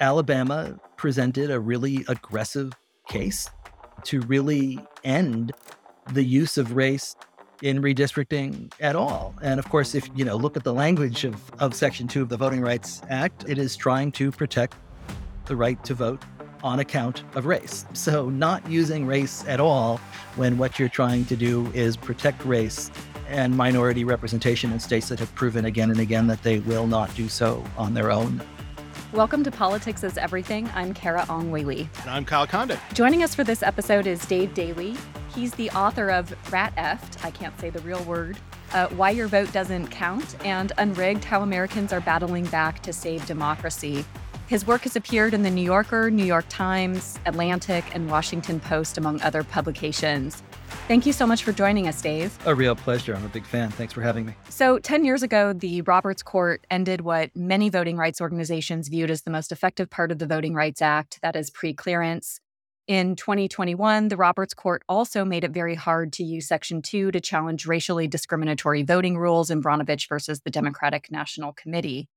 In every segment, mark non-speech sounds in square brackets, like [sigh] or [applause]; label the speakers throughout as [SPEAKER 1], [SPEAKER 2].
[SPEAKER 1] Alabama presented a really aggressive case to really end the use of race in redistricting at all. And of course, if you know, look at the language of, of Section 2 of the Voting Rights Act, it is trying to protect the right to vote on account of race. So not using race at all when what you're trying to do is protect race and minority representation in states that have proven again and again that they will not do so on their own.
[SPEAKER 2] Welcome to Politics is Everything. I'm Carah Ong Whaley.
[SPEAKER 3] And I'm Kyle Kondik.
[SPEAKER 2] Joining us for this episode is Dave Daley. He's the author of Rat Effed, I can't say the real word, uh, Why Your Vote Doesn't Count, and Unrigged How Americans Are Battling Back to Save Democracy. His work has appeared in The New Yorker, New York Times, Atlantic, and Washington Post, among other publications. Thank you so much for joining us, Dave.
[SPEAKER 1] A real pleasure. I'm a big fan. Thanks for having me.
[SPEAKER 2] So, 10 years ago, the Roberts Court ended what many voting rights organizations viewed as the most effective part of the Voting Rights Act that is, pre clearance. In 2021, the Roberts Court also made it very hard to use Section 2 to challenge racially discriminatory voting rules in Brnovich versus the Democratic National Committee.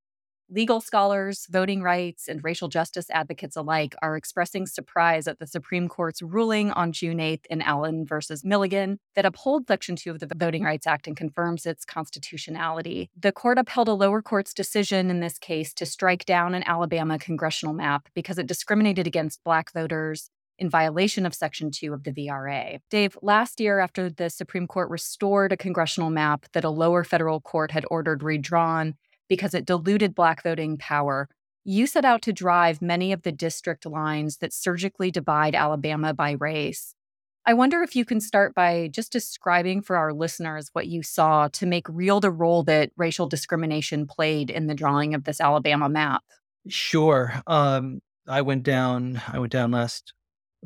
[SPEAKER 2] Legal scholars, voting rights, and racial justice advocates alike are expressing surprise at the Supreme Court's ruling on June 8th in Allen versus Milligan that upholds Section 2 of the Voting Rights Act and confirms its constitutionality. The court upheld a lower court's decision in this case to strike down an Alabama congressional map because it discriminated against Black voters in violation of Section 2 of the VRA. Dave, last year, after the Supreme Court restored a congressional map that a lower federal court had ordered redrawn, because it diluted Black voting power. You set out to drive many of the district lines that surgically divide Alabama by race. I wonder if you can start by just describing for our listeners what you saw to make real the role that racial discrimination played in the drawing of this Alabama map.
[SPEAKER 1] Sure. Um, I went down. I went down last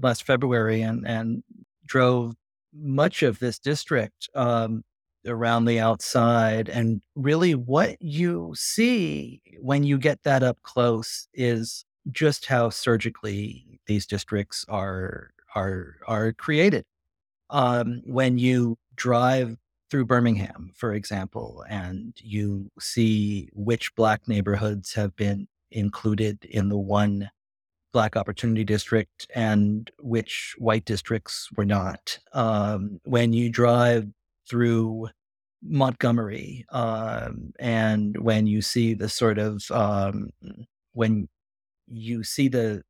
[SPEAKER 1] last February and and drove much of this district. Um, around the outside. And really, what you see when you get that up close is just how surgically these districts are are are created. Um, when you drive through Birmingham, for example, and you see which black neighborhoods have been included in the one black opportunity district and which white districts were not. Um, when you drive through Montgomery, um, and when you see the sort of um, when you see the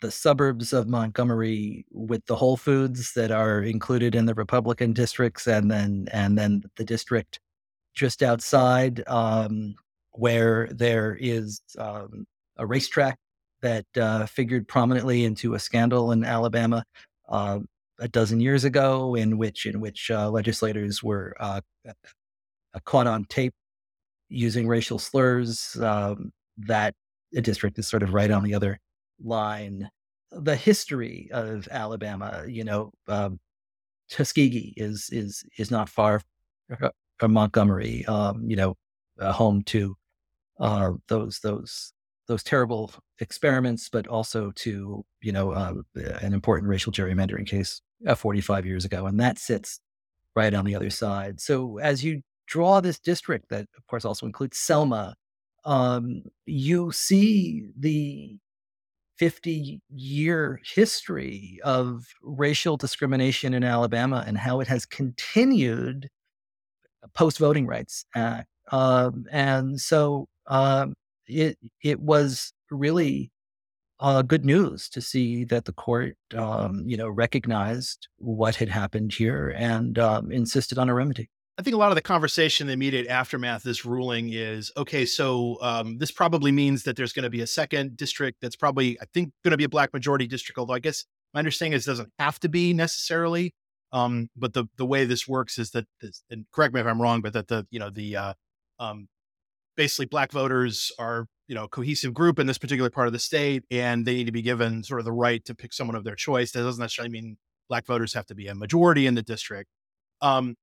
[SPEAKER 1] the suburbs of Montgomery with the Whole Foods that are included in the Republican districts, and then and then the district just outside um, where there is um, a racetrack that uh, figured prominently into a scandal in Alabama. Uh, a dozen years ago, in which in which uh, legislators were uh, caught on tape using racial slurs. Um, that district is sort of right on the other line. The history of Alabama, you know, um, Tuskegee is is is not far from Montgomery. Um, you know, uh, home to uh, those those those terrible experiments, but also to you know uh, an important racial gerrymandering case uh, 45 years ago, and that sits right on the other side. So as you draw this district that, of course, also includes Selma, um, you see the 50 year history of racial discrimination in Alabama and how it has continued post voting rights act. Um, and so um, it it was really uh, good news to see that the court, um, you know, recognized what had happened here and um, insisted on a remedy.
[SPEAKER 3] I think a lot of the conversation, in the immediate aftermath this ruling is okay. So um, this probably means that there's going to be a second district that's probably, I think, going to be a black majority district. Although I guess my understanding is it doesn't have to be necessarily. Um, but the the way this works is that, this, and correct me if I'm wrong, but that the you know the uh, um, basically black voters are you know a cohesive group in this particular part of the state and they need to be given sort of the right to pick someone of their choice. That doesn't necessarily mean black voters have to be a majority in the district. Um,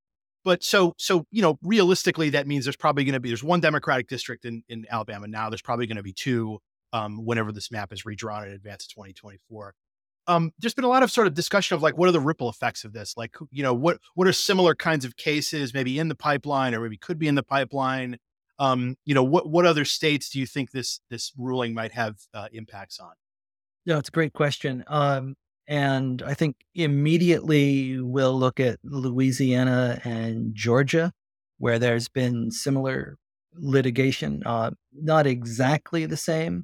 [SPEAKER 3] but so so you know realistically that means there's probably going to be there's one democratic district in in alabama now. There's probably going to be two um, whenever this map is redrawn in advance of 2024 um, there's been a lot of sort of discussion of like what are the ripple effects of this? Like you know what what are similar kinds of cases maybe in the pipeline or maybe could be in the pipeline Um, you know, what what other states do you think this this ruling might have uh, impacts on?
[SPEAKER 1] No, it's a great question. Um, and I think immediately we'll look at Louisiana and Georgia, where there's been similar litigation, uh, not exactly the same,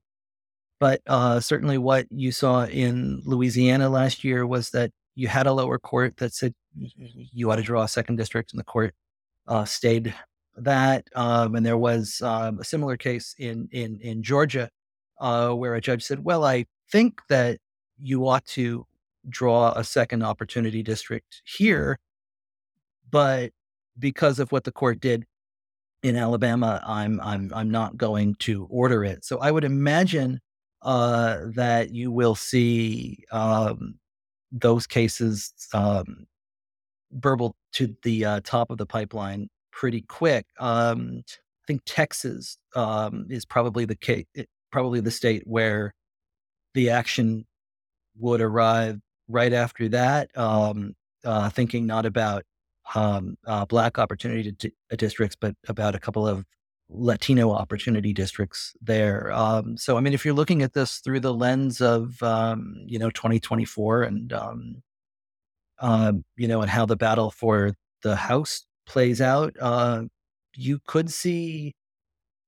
[SPEAKER 1] but uh, certainly what you saw in Louisiana last year was that you had a lower court that said you ought to draw a second district, and the court uh, stayed that. Um, and there was um, a similar case in in in Georgia uh, where a judge said, "Well, I think that you ought to draw a second opportunity district here, but because of what the court did in Alabama, I'm I'm I'm not going to order it." So I would imagine uh, that you will see um, those cases um, burble to the uh, top of the pipeline pretty quick. Um, I think Texas um, is probably the case, probably the state where the action would arrive right after that. Um, uh, thinking not about um, uh, black opportunity d- districts, but about a couple of Latino opportunity districts there. Um, so, I mean, if you're looking at this through the lens of um, you know 2024 and um, um, you know, and how the battle for the House plays out, uh, you could see,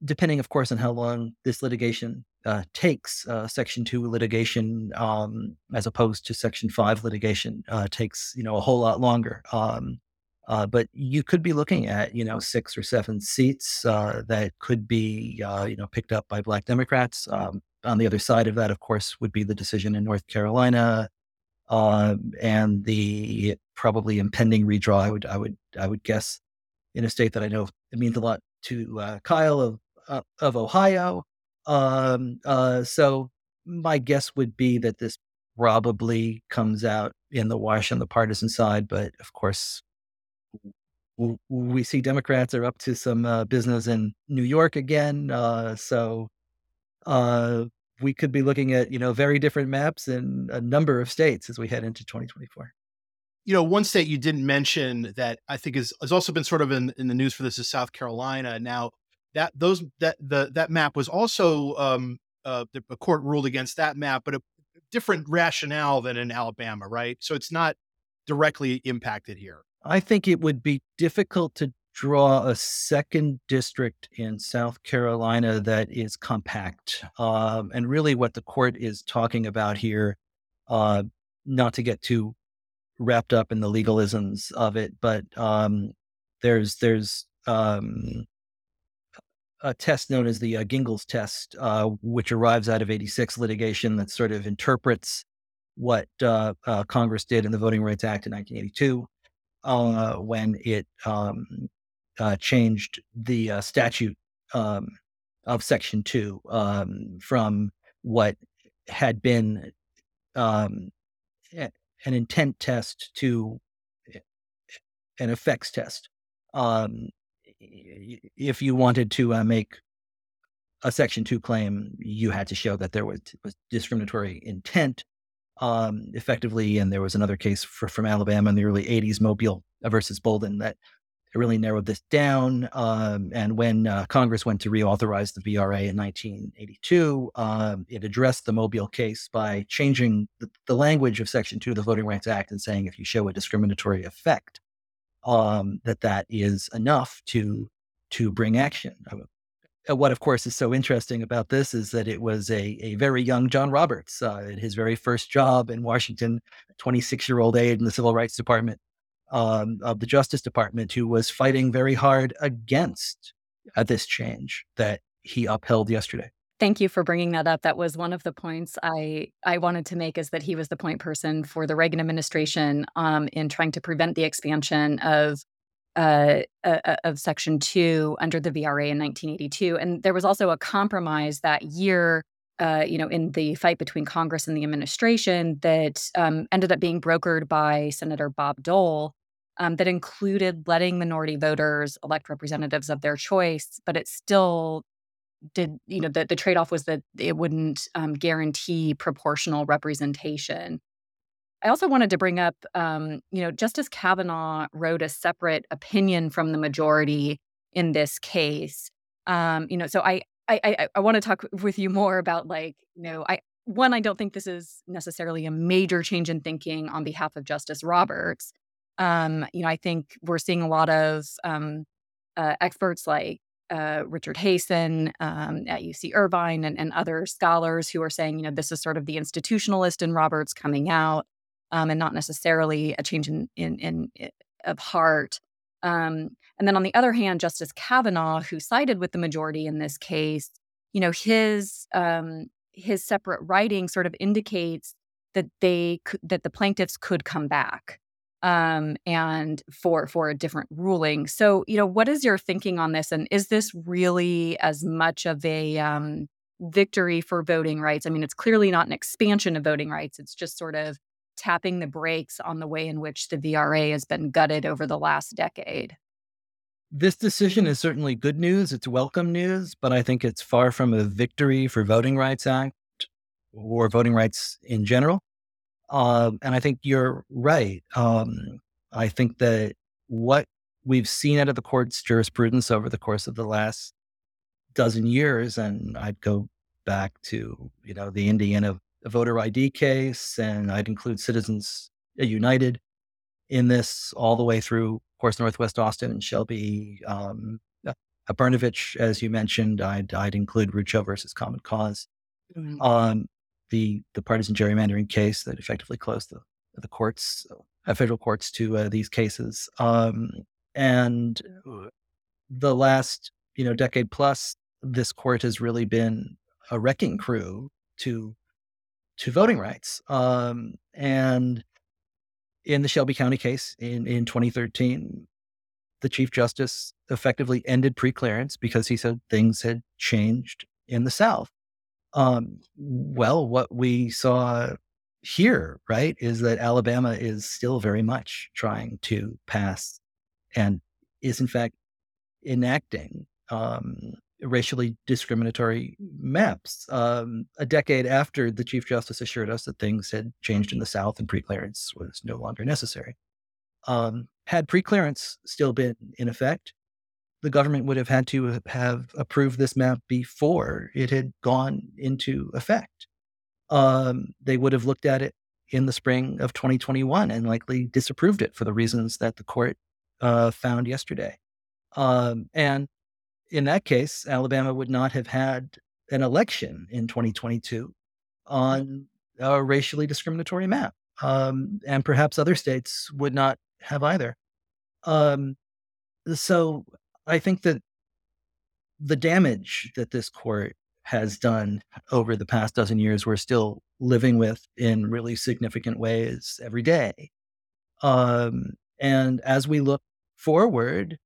[SPEAKER 1] depending, of course, on how long this litigation uh, takes, uh, Section Two litigation, um, as opposed to Section Five litigation, uh, takes you know a whole lot longer. Um, uh, but you could be looking at you know six or seven seats uh, that could be you know picked up by Black Democrats. Um, on the other side of that, of course, would be the decision in North Carolina uh, and the probably impending redraw. I would, I would, I would guess in a state that I know it means a lot to uh, Kyle of uh, of Ohio. Um, uh, so my guess would be that this probably comes out in the wash on the partisan side, but of course. We see Democrats are up to some uh, business in New York again, uh, so we could be looking at you know very different maps in a number of states as we head into 2024
[SPEAKER 3] you know one state you didn't mention that i think is has also been sort of in, in the news for this is south carolina now that those that the that map was also um uh the, court ruled against that map but a different rationale than in alabama right so it's not directly impacted here
[SPEAKER 1] i think it would be difficult to draw a second district in South Carolina that is compact. Um, and really, what the court is talking about here, uh, not to get too wrapped up in the legalisms of it, but um, there's there's um, a test known as the uh, Gingles test, uh, which arrives out of '86 litigation that sort of interprets what uh, uh, Congress did in the Voting Rights Act in 1982. Uh, when it um, uh, changed the statute um, of Section 2 um, from what had been um, an intent test to an effects test. Um, if you wanted to uh, make a Section 2 claim, you had to show that there was, was discriminatory intent um, effectively. And there was another case for, from Alabama in the early 80s, Mobile versus Bolden, that it really narrowed this down. Um, and when uh, Congress went to reauthorize the VRA in 1982, um, it addressed the Mobile case by changing the, the, language of Section 2 of the Voting Rights Act and saying if you show a discriminatory effect, um, that that is enough to to bring action. Uh, what, of course, is so interesting about this is that it was a, a very young John Roberts, uh, his very first job in Washington, 26 year old aide in the Civil Rights Department, um, of the Justice Department who was fighting very hard against uh, this change that he upheld yesterday.
[SPEAKER 2] Thank you for bringing that up. That was one of the points I I wanted to make is that he was the point person for the Reagan administration um, in trying to prevent the expansion of uh, uh, uh of Section Two under the VRA in 1982. And there was also a compromise that year uh, you know, in the fight between Congress and the administration that um, ended up being brokered by Senator Bob Dole um, that included letting minority voters elect representatives of their choice, but it still did, you know, the, the trade off was that it wouldn't um, guarantee proportional representation. I also wanted to bring up, um, you know, Justice Kavanaugh wrote a separate opinion from the majority in this case Um, you know, so I I I, I want to talk with you more about like, you know, I one, I don't think this is necessarily a major change in thinking on behalf of Justice Roberts. Um, you know, I think we're seeing a lot of um, uh, experts like uh, Richard Hasen um, at UC Irvine and, and, other scholars who are saying, you know, this is sort of the institutionalist in Roberts coming out, um, and not necessarily a change in in, in, in of heart. Um, and then on the other hand, Justice Kavanaugh, who sided with the majority in this case, you know, his um, his separate writing sort of indicates that they that the plaintiffs could come back um, and for for a different ruling. So, you know, what is your thinking on this? And is this really as much of a um, victory for voting rights? I mean, it's clearly not an expansion of voting rights. It's just sort of tapping the brakes on the way in which the VRA has been gutted over the last decade.
[SPEAKER 1] This decision is certainly good news. It's welcome news, but I think it's far from a victory for Voting Rights Act or voting rights in general. Um, and I think you're right. Um, I think that what we've seen out of the court's jurisprudence over the course of the last dozen years, and I'd go back to you know the Indiana voter ID case, and I'd include Citizens United in this all the way through, of course, Northwest Austin and Shelby. Um, uh, Brnovich, as you mentioned, I'd, I'd include Rucho versus Common Cause. Mm-hmm. Um, the the partisan gerrymandering case that effectively closed the the courts, uh, federal courts to uh, these cases. Um, and the last you know decade plus, this court has really been a wrecking crew to to voting rights. Um, and in the Shelby County case in in 2013, the chief justice effectively ended preclearance because he said things had changed in the South. Um, well, what we saw here, right, is that Alabama is still very much trying to pass and is in fact enacting um, racially discriminatory maps. Um, a decade after the Chief Justice assured us that things had changed in the South and preclearance was no longer necessary. Um, had preclearance still been in effect, the government would have had to have approved this map before it had gone into effect. Um, they would have looked at it in the spring of 2021 and likely disapproved it for the reasons that the court uh, found yesterday. Um, and in that case, Alabama would not have had an election in 2022 on a racially discriminatory map. Um, and perhaps other states would not have either. Um, so I think that the damage that this court has done over the past dozen years, we're still living with in really significant ways every day. Um, and as we look forward,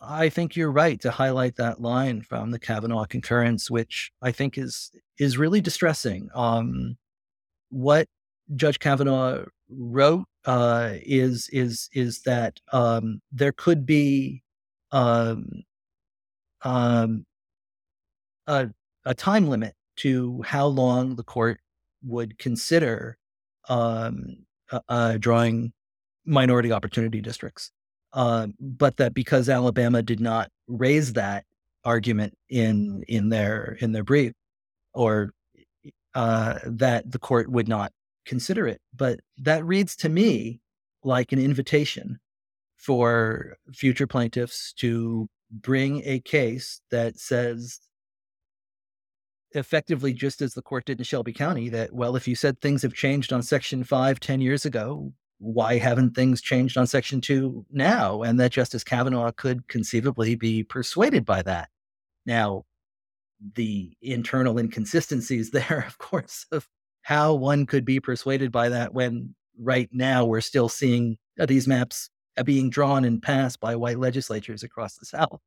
[SPEAKER 1] I think you're right to highlight that line from the Kavanaugh concurrence, which I think is is really distressing. Um, what Judge Kavanaugh wrote uh, is is is that um, there could be um, um, a, a time limit to how long the court would consider um, uh, drawing minority opportunity districts. Uh, but that because Alabama did not raise that argument in in their in their brief, or uh, that the court would not consider it. But that reads to me like an invitation for future plaintiffs to bring a case that says effectively just as the court did in Shelby County that well if you said things have changed on section 5 10 years ago why haven't things changed on section 2 now? And that justice Kavanaugh could conceivably be persuaded by that. Now the internal inconsistencies [laughs] there of course of how one could be persuaded by that when right now we're still seeing these maps uh, being drawn and passed by white legislatures across the South,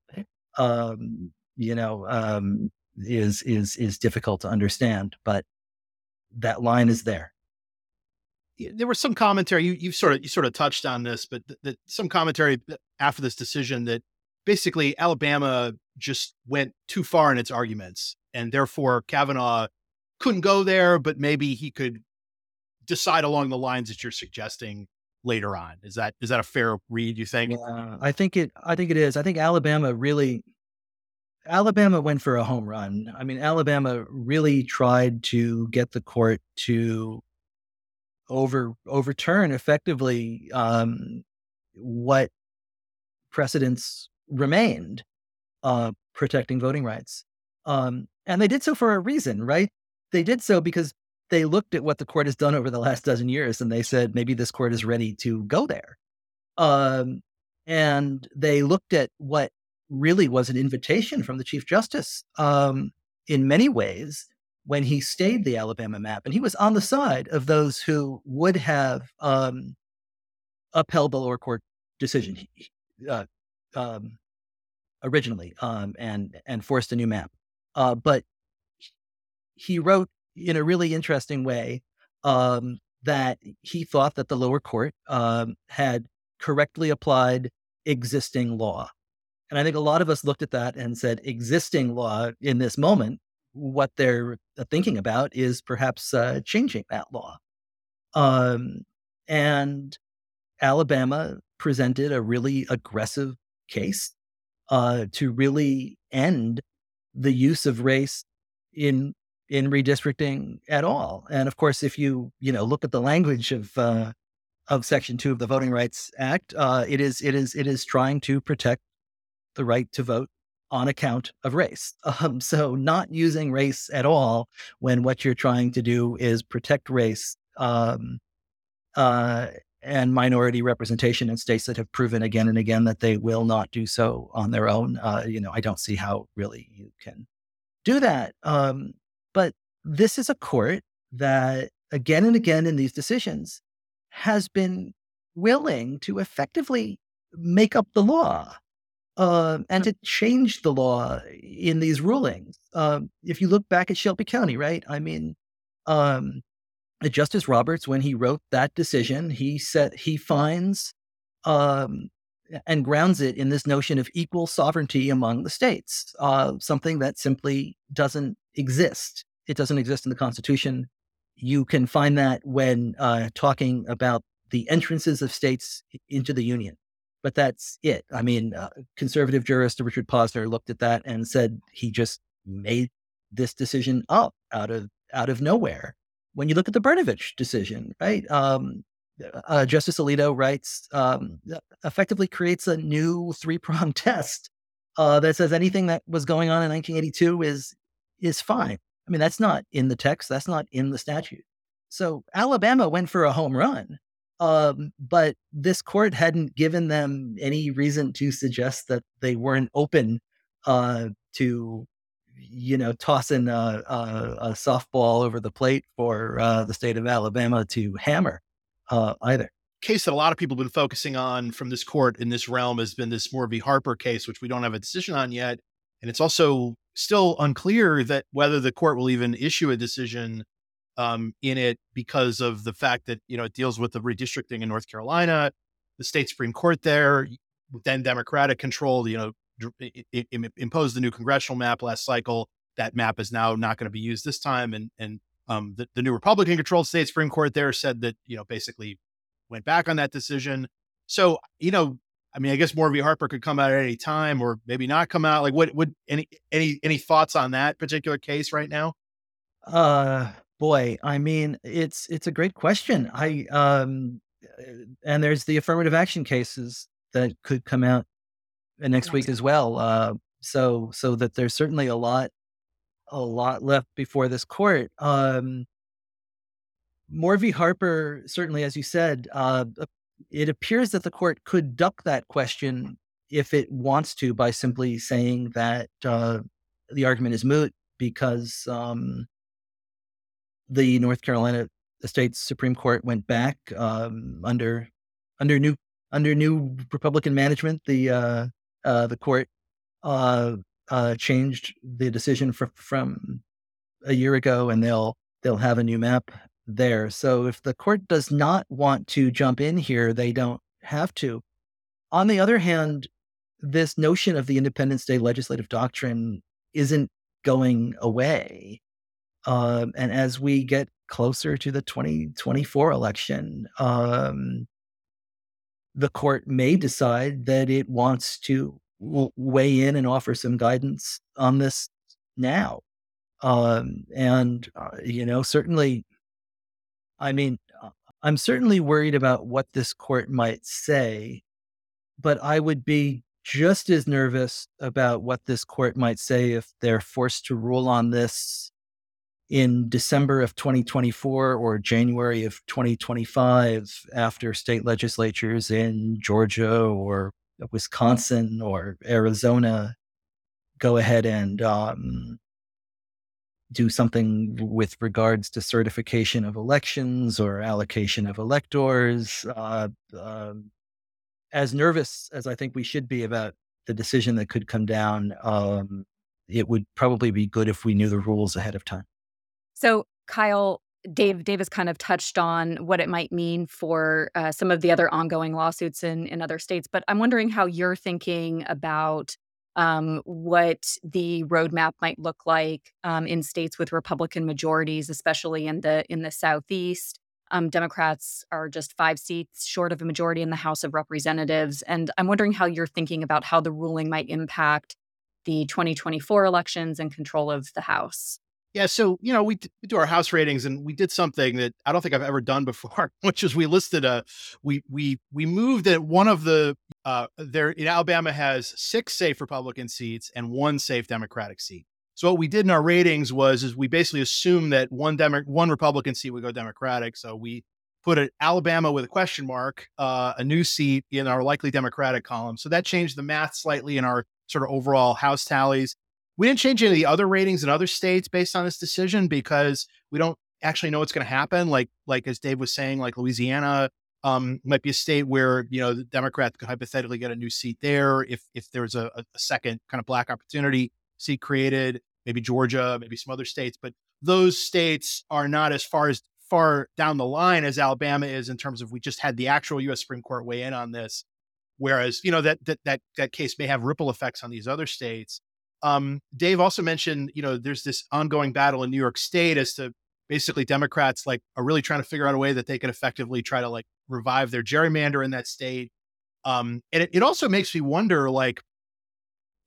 [SPEAKER 1] um, you know, um, is is is difficult to understand. But that line is there.
[SPEAKER 3] There was some commentary you you sort of you sort of touched on this, but th- th- some commentary after this decision that basically Alabama just went too far in its arguments, and therefore Kavanaugh couldn't go there, but maybe he could decide along the lines that you're suggesting later on. Is that is that a fair read? You think?
[SPEAKER 1] Yeah, I think it. I think it is. I think Alabama really Alabama went for a home run. I mean, Alabama really tried to get the court to over overturn effectively um, what precedents remained uh, protecting voting rights. Um, and they did so for a reason, right? They did so because they looked at what the court has done over the last dozen years and they said maybe this court is ready to go there. Um, and they looked at what really was an invitation from the Chief Justice um, in many ways when he stayed the Alabama map. And he was on the side of those who would have um, upheld the lower court decision uh, um, originally um, and, and forced a new map. Uh, but he wrote in a really interesting way um, that he thought that the lower court um, had correctly applied existing law. And I think a lot of us looked at that and said, existing law in this moment, what they're uh, thinking about is perhaps uh, changing that law. Um, and Alabama presented a really aggressive case uh, to really end the use of race in in redistricting at all. And of course, if you you know look at the language of uh, of Section Two of the Voting Rights Act, uh, it is it is it is trying to protect the right to vote on account of race. [laughs] Um, so not using race at all when what you're trying to do is protect race um, uh, and minority representation in states that have proven again and again that they will not do so on their own. Uh, you know, I don't see how really you can do that. Um, but this is a court that again and again in these decisions has been willing to effectively make up the law uh, and to change the law in these rulings. Um, if you look back at Shelby County, right? I mean, um, Justice Roberts, when he wrote that decision, he said he finds um, and grounds it in this notion of equal sovereignty among the states, uh, something that simply doesn't exist. It doesn't exist in the Constitution. You can find that when uh, talking about the entrances of states into the Union. But that's it. I mean, uh, conservative jurist Richard Posner looked at that and said he just made this decision up out of out of nowhere when you look at the Brnovich decision, right? Um, uh, Justice Alito writes, um, effectively creates a new three prong [laughs] test uh, that says anything that was going on in 1982 is is fine. I mean, that's not in the text. That's not in the statute. So Alabama went for a home run, um, but this court hadn't given them any reason to suggest that they weren't open uh, to you know, tossing a, a, a softball over the plate for uh, the state of Alabama to hammer uh, either.
[SPEAKER 3] Case that a lot of people have been focusing on from this court in this realm has been this Moore v. Harper case, which we don't have a decision on yet. And it's also still unclear that whether the court will even issue a decision um, in it because of the fact that you know it deals with the redistricting in North Carolina, the state supreme court there, then Democratic control, you know, imposed the new congressional map last cycle. That map is now not going to be used this time, and and um, the, the new Republican controlled state Supreme Court there said that you know basically went back on that decision. So you know, I mean, I guess Moore v. Harper could come out at any time, or maybe not come out. Like, what would any any any thoughts on that particular case right now?
[SPEAKER 1] Uh, boy, I mean, it's it's a great question. I um, and there's the affirmative action cases that could come out next week as well. Uh, so so that there's certainly a lot a lot left before this court. Um, Moore v. Harper, certainly, as you said, uh, it appears that the court could duck that question if it wants to by simply saying that uh, the argument is moot because um, the North Carolina State Supreme Court went back um, under under new under new Republican management. The uh, uh, the court uh, uh, changed the decision from from a year ago, and they'll they'll have a new map there. So if the court does not want to jump in here, they don't have to. On the other hand, this notion of the independent state legislature doctrine isn't going away. Um, and as we get closer to the 2024 election, um, the court may decide that it wants to w- weigh in and offer some guidance on this now. Um, and uh, you know, certainly, I mean, uh, I'm certainly worried about what this court might say, but I would be just as nervous about what this court might say if they're forced to rule on this in December of 2024 or January of 2025 after state legislatures in Georgia or Wisconsin or Arizona go ahead and um, do something with regards to certification of elections or allocation of electors. Uh, uh, as nervous as I think we should be about the decision that could come down, um, it would probably be good if we knew the rules ahead of time.
[SPEAKER 2] So, Kyle, Dave, Dave has kind of touched on what it might mean for uh, some of the other ongoing lawsuits in, in other states, but I'm wondering how you're thinking about um, what the roadmap might look like um, in states with Republican majorities, especially in the in the Southeast. Um, Democrats are just five seats short of a majority in the House of Representatives, and I'm wondering how you're thinking about how the ruling might impact the 2024 elections and control of the House.
[SPEAKER 3] Yeah, so you know we, d- we do our house ratings, and we did something that I don't think I've ever done before, [laughs] which is we listed a we we we moved that one of the uh there in Alabama has six safe Republican seats and one safe Democratic seat. So what we did in our ratings was is we basically assumed that one Demo- one Republican seat would go Democratic. So we put an Alabama with a question mark, uh, a new seat in our likely Democratic column. So that changed the math slightly in our sort of overall house tallies. We didn't change any of the other ratings in other states based on this decision because we don't actually know what's going to happen. Like, like as Dave was saying, like Louisiana um, might be a state where you know the could hypothetically get a new seat there if if there's a, a second kind of black opportunity seat created. Maybe Georgia, maybe some other states, but those states are not as far as far down the line as Alabama is in terms of we just had the actual U.S. Supreme Court weigh in on this. Whereas you know that that that that case may have ripple effects on these other states. Um, Dave also mentioned, you know, there's this ongoing battle in New York State as to basically Democrats like are really trying to figure out a way that they can effectively try to like revive their gerrymander in that state. Um, and it, it also makes me wonder, like,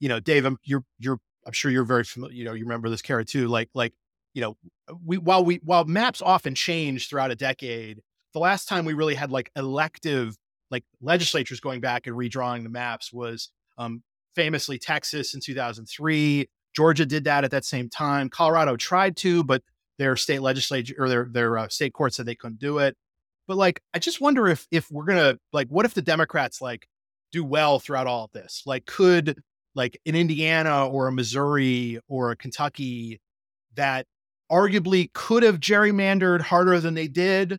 [SPEAKER 3] you know, Dave, I'm, you're you're I'm sure you're very familiar. You know, you remember this, Carah, too. Like, like, you know, we while we while maps often change throughout a decade, the last time we really had like elective like legislatures going back and redrawing the maps was um, famously Texas in 2003. Georgia did that at that same time. Colorado tried to, but their state legislature or their their uh, state court said they couldn't do it. But like, I just wonder if if we're gonna like, what if the Democrats like do well throughout all of this? Like, could like in Indiana or a Missouri or a Kentucky that arguably could have gerrymandered harder than they did,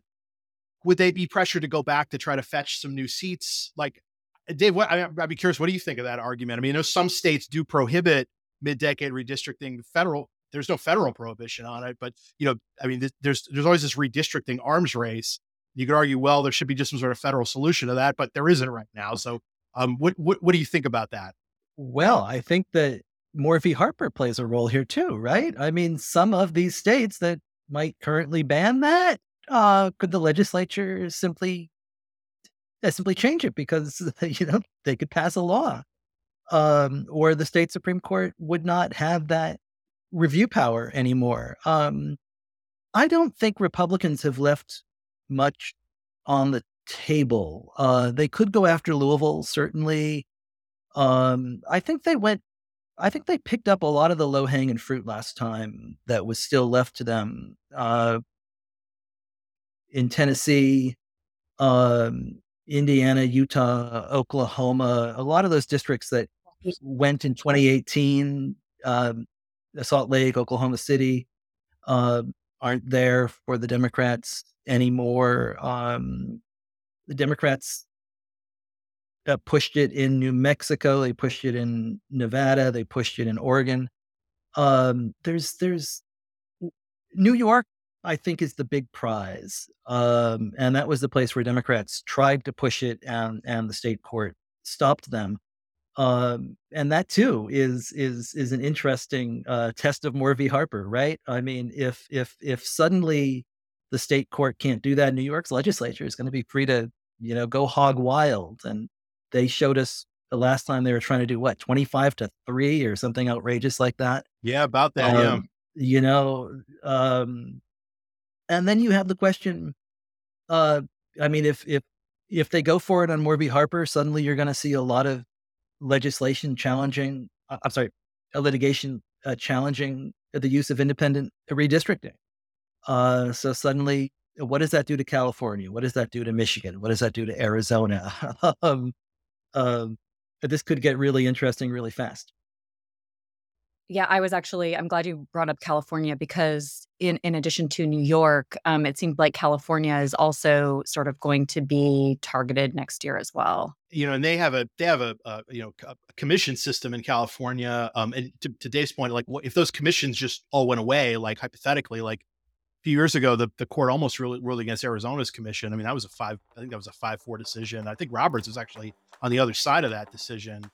[SPEAKER 3] would they be pressured to go back to try to fetch some new seats? Like, uh, Dave, what I, would be curious, what do you think of that argument? I mean, I know some states do prohibit mid-decade redistricting. Federal, there's no federal prohibition on it, but you know, I mean, there's there's always this redistricting arms race. You could argue, well, there should be just some sort of federal solution to that, but there isn't right now. So, um, what what what do you think about that?
[SPEAKER 1] Well, I think that v. Harper plays a role here too, right? I mean, some of these states that might currently ban that, uh, could the legislature simply uh, simply change it because [laughs] you know they could pass a law, um, or the state supreme court would not have that review power anymore. Um, I don't think Republicans have left much on the table. Uh, they could go after Louisville, certainly. Um, I think they went. I think they picked up a lot of the low hanging fruit last time that was still left to them. Uh, in Tennessee, um, Indiana, Utah, Oklahoma, a lot of those districts that went in 2018, um, Salt Lake, Oklahoma City, uh, aren't there for the Democrats anymore. Um, the Democrats uh, pushed it in New Mexico, they pushed it in Nevada, they pushed it in Oregon. Um, there's there's New York I think is the big prize. Um, and that was the place where Democrats tried to push it and, and the state court stopped them. Um, and that too is is is an interesting uh, test of Moore v. Harper, right? I mean, if if if suddenly the state court can't do that, New York's legislature is going to be free to you know go hog wild, and they showed us the last time they were trying to do what, 25 to 3 or something outrageous like that.
[SPEAKER 3] Yeah, about that, um, yeah.
[SPEAKER 1] You know, um, and then you have the question, uh, I mean, if if if they go for it on Moore v. Harper, suddenly you're gonna see a lot of legislation challenging uh, I'm sorry, a litigation uh, challenging the use of independent redistricting. Uh, so suddenly, what does that do to California? What does that do to Michigan? What does that do to Arizona? [laughs] um, um, this could get really interesting really fast.
[SPEAKER 2] Yeah, I was actually, I'm glad you brought up California because, in, in addition to New York, um, it seems like California is also sort of going to be targeted next year as well.
[SPEAKER 3] You know, and they have a they have a, a you know a commission system in California. Um, and to, to Dave's point, like if those commissions just all went away, like hypothetically, like a few years ago, the, the court almost ruled, ruled against Arizona's commission. I mean, that was a five, I think that was a five four decision. I think Roberts was actually on the other side of that decision.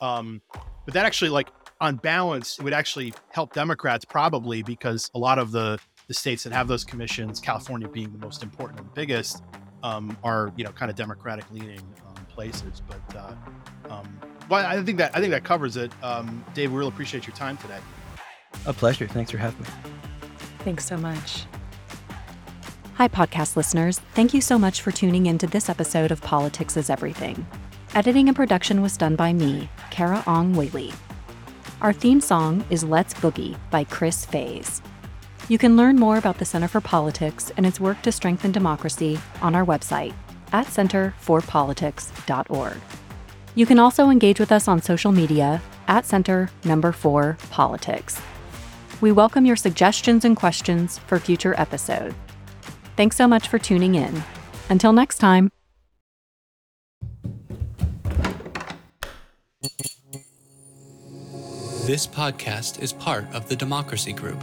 [SPEAKER 3] Um, but that actually, like on balance, it would actually help Democrats probably because a lot of the the states that have those commissions, California being the most important and biggest, um, are you know kind of Democratic leaning um, places. But uh, um, well, I think that I think that covers it. Um, Dave, we really appreciate your time today.
[SPEAKER 1] A pleasure. Thanks for having me.
[SPEAKER 2] Thanks so much. Hi, podcast listeners. Thank you so much for tuning in to this episode of Politics is Everything. Editing and production was done by me, Carah Ong Whaley. Our theme song is Let's Boogie by Chris Faze. You can learn more about the Center for Politics and its work to strengthen democracy on our website at centerforpolitics.org. You can also engage with us on social media at Center Number 4 Politics. We welcome your suggestions and questions for future episodes. Thanks so much for tuning in. Until next time.
[SPEAKER 4] This podcast is part of the Democracy Group